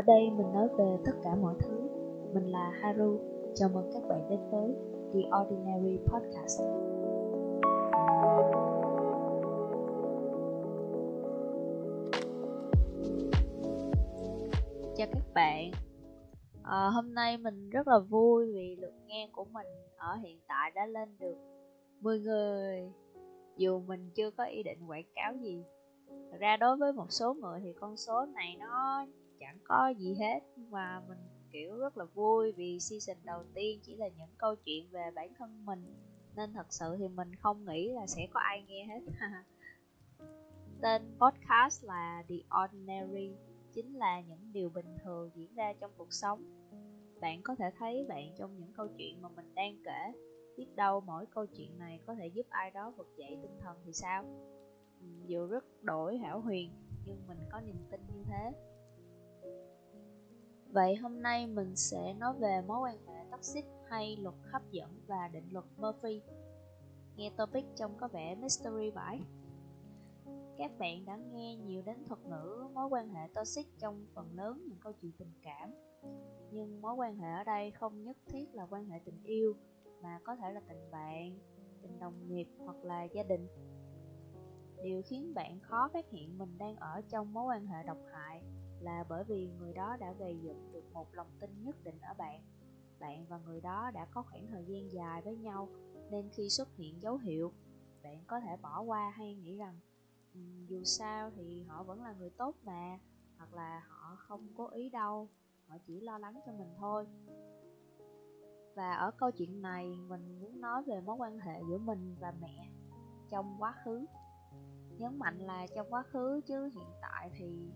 Ở đây mình nói về tất cả mọi thứ. Mình là Haru. Chào mừng các bạn đến với The Ordinary Podcast. Chào các bạn. À, hôm nay mình rất là vui vì lượt nghe của mình ở hiện tại đã lên được 10 người. Dù mình chưa có ý định quảng cáo gì. Thật ra đối với một số người thì con số này nó chẳng có gì hết. Nhưng mà mình, kiểu, rất là vui vì season đầu tiên chỉ là những câu chuyện về bản thân mình. Nên thật sự thì mình không nghĩ là sẽ có ai nghe hết. Tên podcast là The Ordinary, chính là những điều bình thường diễn ra trong cuộc sống. Bạn có thể thấy bạn trong những câu chuyện mà mình đang kể. Biết đâu mỗi câu chuyện này có thể giúp ai đó vực dậy tinh thần thì sao? Dù rất đổi hảo huyền, nhưng mình có niềm tin như thế. Vậy hôm nay mình sẽ nói về mối quan hệ toxic hay luật hấp dẫn và định luật Murphy. Nghe topic trông có vẻ mystery vãi. Các bạn đã nghe nhiều đến thuật ngữ mối quan hệ toxic trong phần lớn những câu chuyện tình cảm. Nhưng mối quan hệ ở đây không nhất thiết là quan hệ tình yêu, mà có thể là tình bạn, tình đồng nghiệp hoặc là gia đình. Điều khiến bạn khó phát hiện mình đang ở trong mối quan hệ độc hại là bởi vì người đó đã gây dựng được một lòng tin nhất định ở bạn. Bạn và người đó đã có khoảng thời gian dài với nhau nên khi xuất hiện dấu hiệu bạn có thể bỏ qua hay nghĩ rằng um, dù sao thì họ vẫn là người tốt mà hoặc là họ không cố ý đâu họ chỉ lo lắng cho mình thôi. Và ở câu chuyện này mình muốn nói về mối quan hệ giữa mình và mẹ trong quá khứ. Nhấn mạnh là trong quá khứ chứ hiện tại thì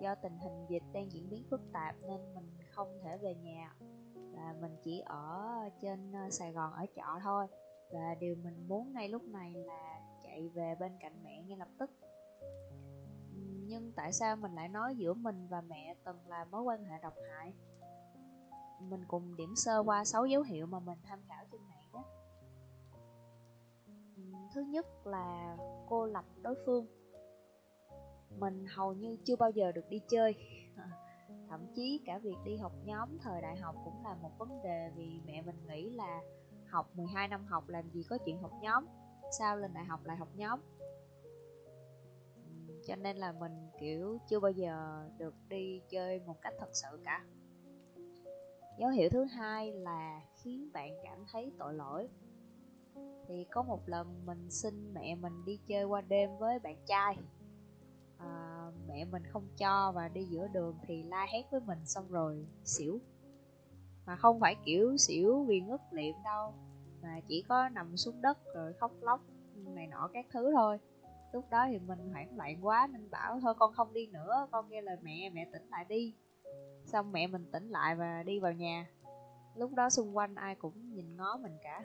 do tình hình dịch đang diễn biến phức tạp nên mình không thể về nhà. Và mình chỉ ở trên ờ, Sài Gòn ở trọ thôi. Và điều mình muốn ngay lúc này là chạy về bên cạnh mẹ ngay lập tức. Nhưng tại sao mình lại nói giữa mình và mẹ từng là mối quan hệ độc hại? Mình cùng điểm sơ qua 6 dấu hiệu mà mình tham khảo trên mạng nhé. Thứ nhất là cô lập đối phương mình hầu như chưa bao giờ được đi chơi. Ờ, thậm chí cả việc đi học nhóm thời đại học cũng là một vấn đề vì mẹ mình nghĩ là học 12 năm học làm gì có chuyện học nhóm, sao lên đại học lại học nhóm. Cho nên là mình, kiểu, chưa bao giờ được đi chơi một cách thật sự cả. Dấu hiệu thứ hai là khiến bạn cảm thấy tội lỗi. Thì có một lần mình xin mẹ mình đi chơi qua đêm với bạn trai à, mẹ mình không cho và đi giữa đường thì la hét với mình xong rồi xỉu. Mà không phải kiểu xỉu vì ngất liệm đâu mà chỉ có nằm xuống đất rồi khóc lóc này nọ các thứ thôi. Lúc đó thì mình hoảng loạn quá nên bảo thôi con không đi nữa con nghe lời mẹ mẹ tỉnh lại đi. Xong mẹ mình tỉnh lại và đi vào nhà. Lúc đó xung quanh ai cũng nhìn ngó mình cả.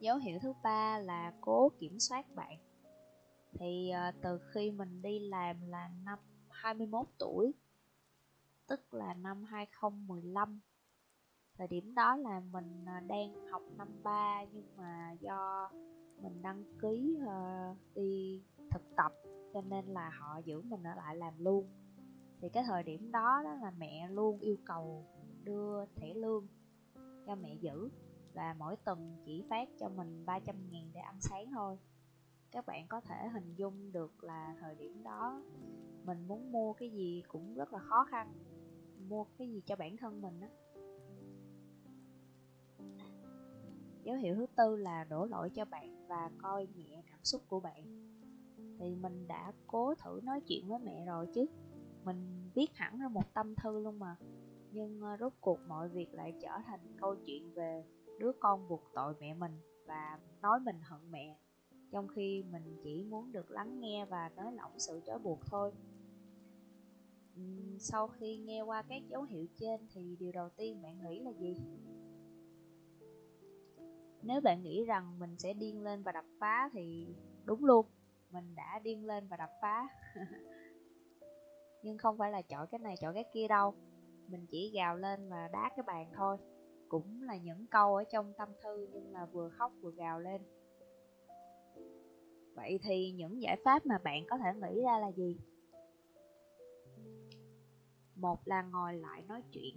Dấu hiệu thứ ba là cố kiểm soát bạn thì uh, từ khi mình đi làm là năm 21 tuổi tức là năm 2015 thời điểm đó là mình uh, đang học năm 3 nhưng mà do mình đăng ký uh, đi thực tập cho nên là họ giữ mình ở lại làm luôn. Thì cái thời điểm đó đó là mẹ luôn yêu cầu đưa thẻ lương cho mẹ giữ và mỗi tuần chỉ phát cho mình 300 ngàn để ăn sáng thôi các bạn có thể hình dung được là thời điểm đó mình muốn mua cái gì cũng rất là khó khăn, mua cái gì cho bản thân mình á. Dấu hiệu thứ tư là đổ lỗi cho bạn và coi nhẹ cảm xúc của bạn. Thì mình đã cố thử nói chuyện với mẹ rồi chứ, mình viết hẳn ra một tâm thư luôn mà. Nhưng ờ, rốt cuộc mọi việc lại trở thành câu chuyện về đứa con buộc tội mẹ mình và nói mình hận mẹ trong khi mình chỉ muốn được lắng nghe và nới lỏng sự trói buộc thôi. Sau khi nghe qua các dấu hiệu trên thì điều đầu tiên bạn nghĩ là gì? Nếu bạn nghĩ rằng mình sẽ điên lên và đập phá thì đúng luôn, mình đã điên lên và đập phá. Nhưng không phải là chọi cái này chọi cái kia đâu, mình chỉ gào lên và đá cái bàn thôi. Cũng là những câu ở trong tâm thư nhưng là vừa khóc vừa gào lên. Vậy thì những giải pháp mà bạn có thể nghĩ ra là gì? một là ngồi lại nói chuyện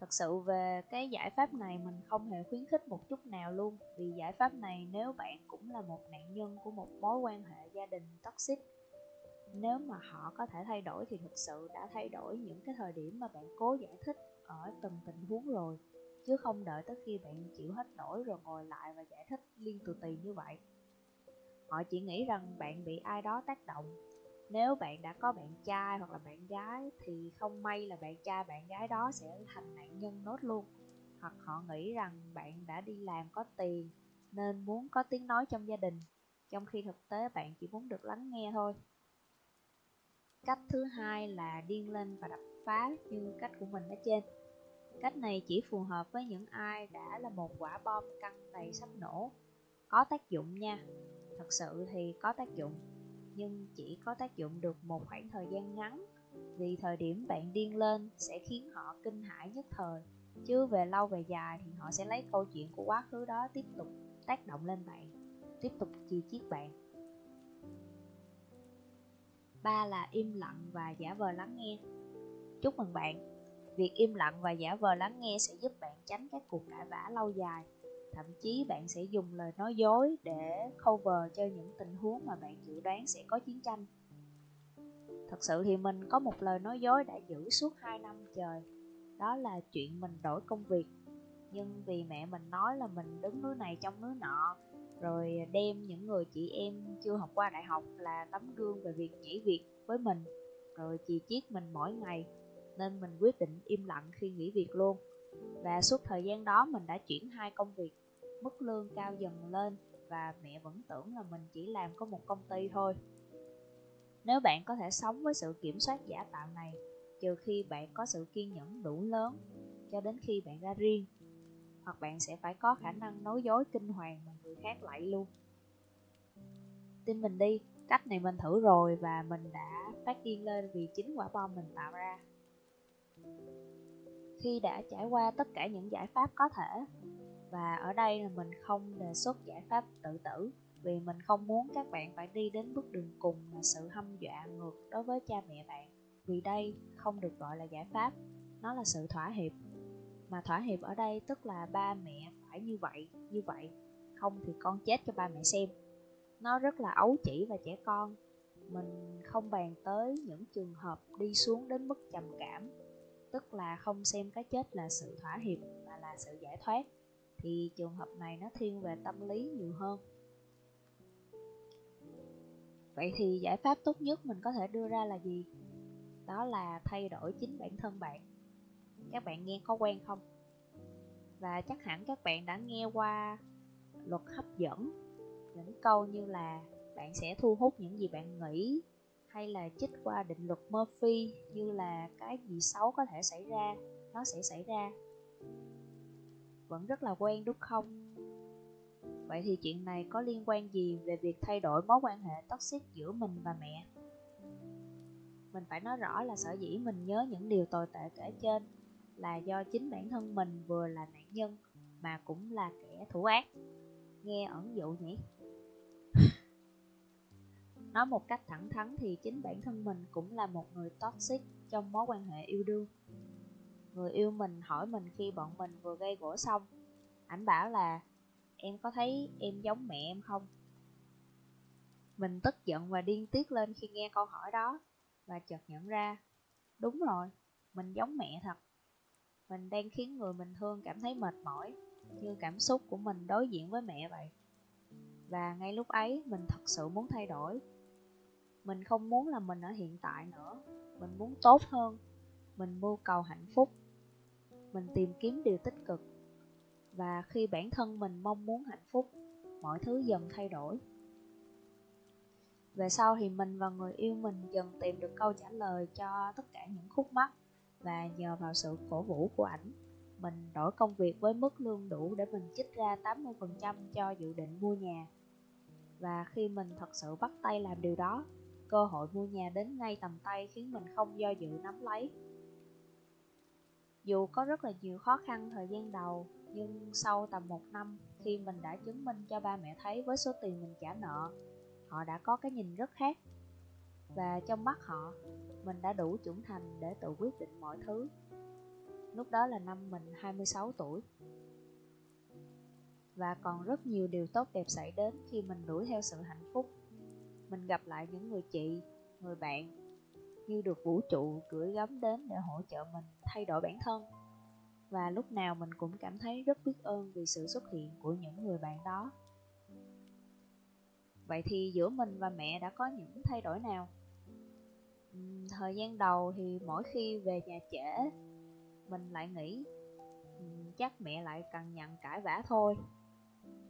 thật sự về cái giải pháp này mình không hề khuyến khích một chút nào luôn, vì giải pháp này nếu bạn cũng là một nạn nhân của một mối quan hệ gia đình toxic, nếu mà họ có thể thay đổi thì thực sự đã thay đổi những cái thời điểm mà bạn cố giải thích ở từng tình huống rồi, chứ không đợi tới khi bạn chịu hết nổi rồi ngồi lại và giải thích liên tù tì như vậy họ chỉ nghĩ rằng bạn bị ai đó tác động. Nếu bạn đã có bạn trai hoặc là bạn gái, thì không may là bạn trai, bạn gái đó sẽ thành nạn nhân nốt luôn. Hoặc họ nghĩ rằng bạn đã đi làm có tiền, nên muốn có tiếng nói trong gia đình, trong khi thực tế bạn chỉ muốn được lắng nghe thôi. Cách thứ hai là điên lên và đập phá như cách của mình ở trên. Cách này chỉ phù hợp với những ai đã là một quả bom căng đầy sắp nổ. Có tác dụng nha thật sự thì có tác dụng, nhưng chỉ có tác dụng được một khoảng thời gian ngắn. Vì thời điểm bạn điên lên sẽ khiến họ kinh hãi nhất thời, chứ về lâu về dài thì họ sẽ lấy câu chuyện của quá khứ đó tiếp tục tác động lên bạn, tiếp tục chi chiết bạn. Ba là im lặng và giả vờ lắng nghe. Chúc mừng bạn. Việc im lặng và giả vờ lắng nghe sẽ giúp bạn tránh các cuộc cãi vã lâu dài thậm chí bạn sẽ dùng lời nói dối để cover cho những tình huống mà bạn dự đoán sẽ có chiến tranh. Thật sự thì mình có một lời nói dối đã giữ suốt 2 năm trời. Đó là chuyện mình đổi công việc. Nhưng vì mẹ mình nói là mình đứng núi này trong núi nọ, rồi đem những người chị em chưa học qua đại học là tấm gương về việc nhảy việc với mình, rồi chì chiết mình mỗi ngày, nên mình quyết định im lặng khi nghỉ việc luôn. Và suốt thời gian đó mình đã chuyển hai công việc mức lương cao dần lên và mẹ vẫn tưởng là mình chỉ làm có một công ty thôi. Nếu bạn có thể sống với sự kiểm soát giả tạo này, trừ khi bạn có sự kiên nhẫn đủ lớn cho đến khi bạn ra riêng, hoặc bạn sẽ phải có khả năng nói dối kinh hoàng mà người khác lại luôn. Tin mình đi, cách này mình thử rồi và mình đã phát điên lên vì chính quả bom mình tạo ra. Khi đã trải qua tất cả những giải pháp có thể và ở đây là mình không đề xuất giải pháp tự tử, vì mình không muốn các bạn phải đi đến bước đường cùng là sự hâm dọa ngược đối với cha mẹ bạn. Vì đây không được gọi là giải pháp, nó là sự thỏa hiệp. Mà thỏa hiệp ở đây tức là ba mẹ phải như vậy như vậy. Không thì con chết cho ba mẹ xem. Nó rất là ấu chỉ và trẻ con. Mình không bàn tới những trường hợp đi xuống đến mức trầm cảm, tức là không xem cái chết là sự thỏa hiệp mà là sự giải thoát thì trường hợp này nó thiên về tâm lý nhiều hơn. Vậy thì giải pháp tốt nhất mình có thể đưa ra là gì? Đó là thay đổi chính bản thân bạn. Các bạn nghe có quen không? Và chắc hẳn các bạn đã nghe qua luật hấp dẫn, những câu như là bạn sẽ thu hút những gì bạn nghĩ hay là trích qua định luật Murphy như là cái gì xấu có thể xảy ra, nó sẽ xảy ra vẫn rất là quen, đúng không? Vậy thì chuyện này có liên quan gì về việc thay đổi mối quan hệ toxic giữa mình và mẹ? Mình phải nói rõ là sở dĩ mình nhớ những điều tồi tệ kể trên là do chính bản thân mình vừa là nạn nhân mà cũng là kẻ thủ ác. Nghe ẩn dụ nhỉ? Nói một cách thẳng thắn thì chính bản thân mình cũng là một người toxic trong mối quan hệ yêu đương người yêu mình, hỏi mình khi bọn mình vừa gây gỗ xong. Ảnh bảo là, em có thấy em giống mẹ em không? Mình tức giận và điên tiết lên khi nghe câu hỏi đó và chợt nhận ra, đúng rồi, mình giống mẹ thật. Mình đang khiến người mình thương cảm thấy mệt mỏi như cảm xúc của mình đối diện với mẹ vậy. Và ngay lúc ấy, mình thật sự muốn thay đổi. Mình không muốn là mình ở hiện tại nữa. Mình muốn tốt hơn. Mình mưu cầu hạnh phúc mình tìm kiếm điều tích cực. Và khi bản thân mình mong muốn hạnh phúc, mọi thứ dần thay đổi. Về sau thì mình và người yêu mình dần tìm được câu trả lời cho tất cả những khúc mắc và nhờ vào sự cổ vũ của ảnh, mình đổi công việc với mức lương đủ để mình chích ra 80% cho dự định mua nhà. Và khi mình thật sự bắt tay làm điều đó, cơ hội mua nhà đến ngay tầm tay khiến mình không do dự nắm lấy dù có rất là nhiều khó khăn thời gian đầu, nhưng sau tầm một năm, khi mình đã chứng minh cho ba mẹ thấy với số tiền mình trả nợ, họ đã có cái nhìn rất khác. Và trong mắt họ, mình đã đủ trưởng thành để tự quyết định mọi thứ. Lúc đó là năm mình 26 tuổi. Và còn rất nhiều điều tốt đẹp xảy đến khi mình đuổi theo sự hạnh phúc. Mình gặp lại những người chị, người bạn như được vũ trụ gửi gắm đến để hỗ trợ mình thay đổi bản thân. Và lúc nào mình cũng cảm thấy rất biết ơn vì sự xuất hiện của những người bạn đó. Vậy thì giữa mình và mẹ đã có những thay đổi nào? Thời gian đầu thì mỗi khi về nhà trễ, mình lại nghĩ chắc mẹ lại cần nhận cãi vã thôi.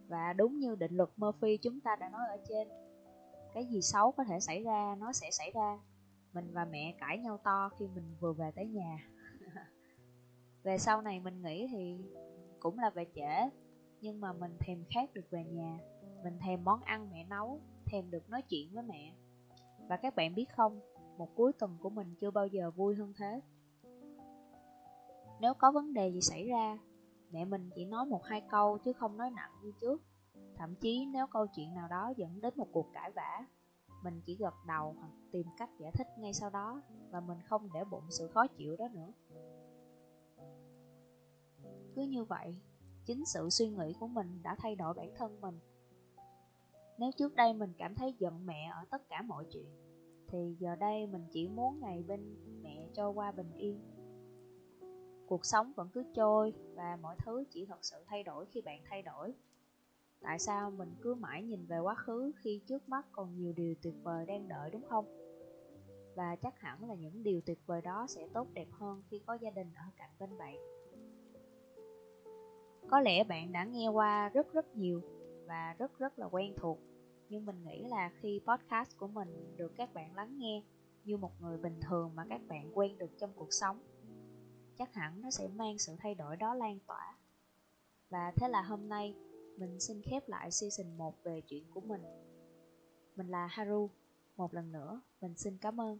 Và đúng như định luật Murphy chúng ta đã nói ở trên, cái gì xấu có thể xảy ra, nó sẽ xảy ra mình và mẹ cãi nhau to khi mình vừa về tới nhà. Về sau này mình nghĩ thì cũng là về trễ, nhưng mà mình thèm khát được về nhà. Mình thèm món ăn mẹ nấu, thèm được nói chuyện với mẹ. Và các bạn biết không, một cuối tuần của mình chưa bao giờ vui hơn thế. Nếu có vấn đề gì xảy ra, mẹ mình chỉ nói một hai câu chứ không nói nặng như trước. Thậm chí nếu câu chuyện nào đó dẫn đến một cuộc cãi vã mình chỉ gật đầu hoặc tìm cách giải thích ngay sau đó và mình không để bụng sự khó chịu đó nữa. Cứ như vậy, chính sự suy nghĩ của mình đã thay đổi bản thân mình. Nếu trước đây mình cảm thấy giận mẹ ở tất cả mọi chuyện, thì giờ đây mình chỉ muốn ngày bên mẹ cho qua bình yên. Cuộc sống vẫn cứ trôi và mọi thứ chỉ thật sự thay đổi khi bạn thay đổi tại sao mình cứ mãi nhìn về quá khứ khi trước mắt còn nhiều điều tuyệt vời đang đợi, đúng không? Và chắc hẳn là những điều tuyệt vời đó sẽ tốt đẹp hơn khi có gia đình ở cạnh bên bạn. Có lẽ bạn đã nghe qua rất rất nhiều và rất rất là quen thuộc, nhưng mình nghĩ là khi podcast của mình được các bạn lắng nghe như một người bình thường mà các bạn quen được trong cuộc sống, chắc hẳn nó sẽ mang sự thay đổi đó lan tỏa. Và thế là hôm nay mình xin khép lại season 1 về chuyện của mình. Mình là haru. Một lần nữa, mình xin cảm ơn.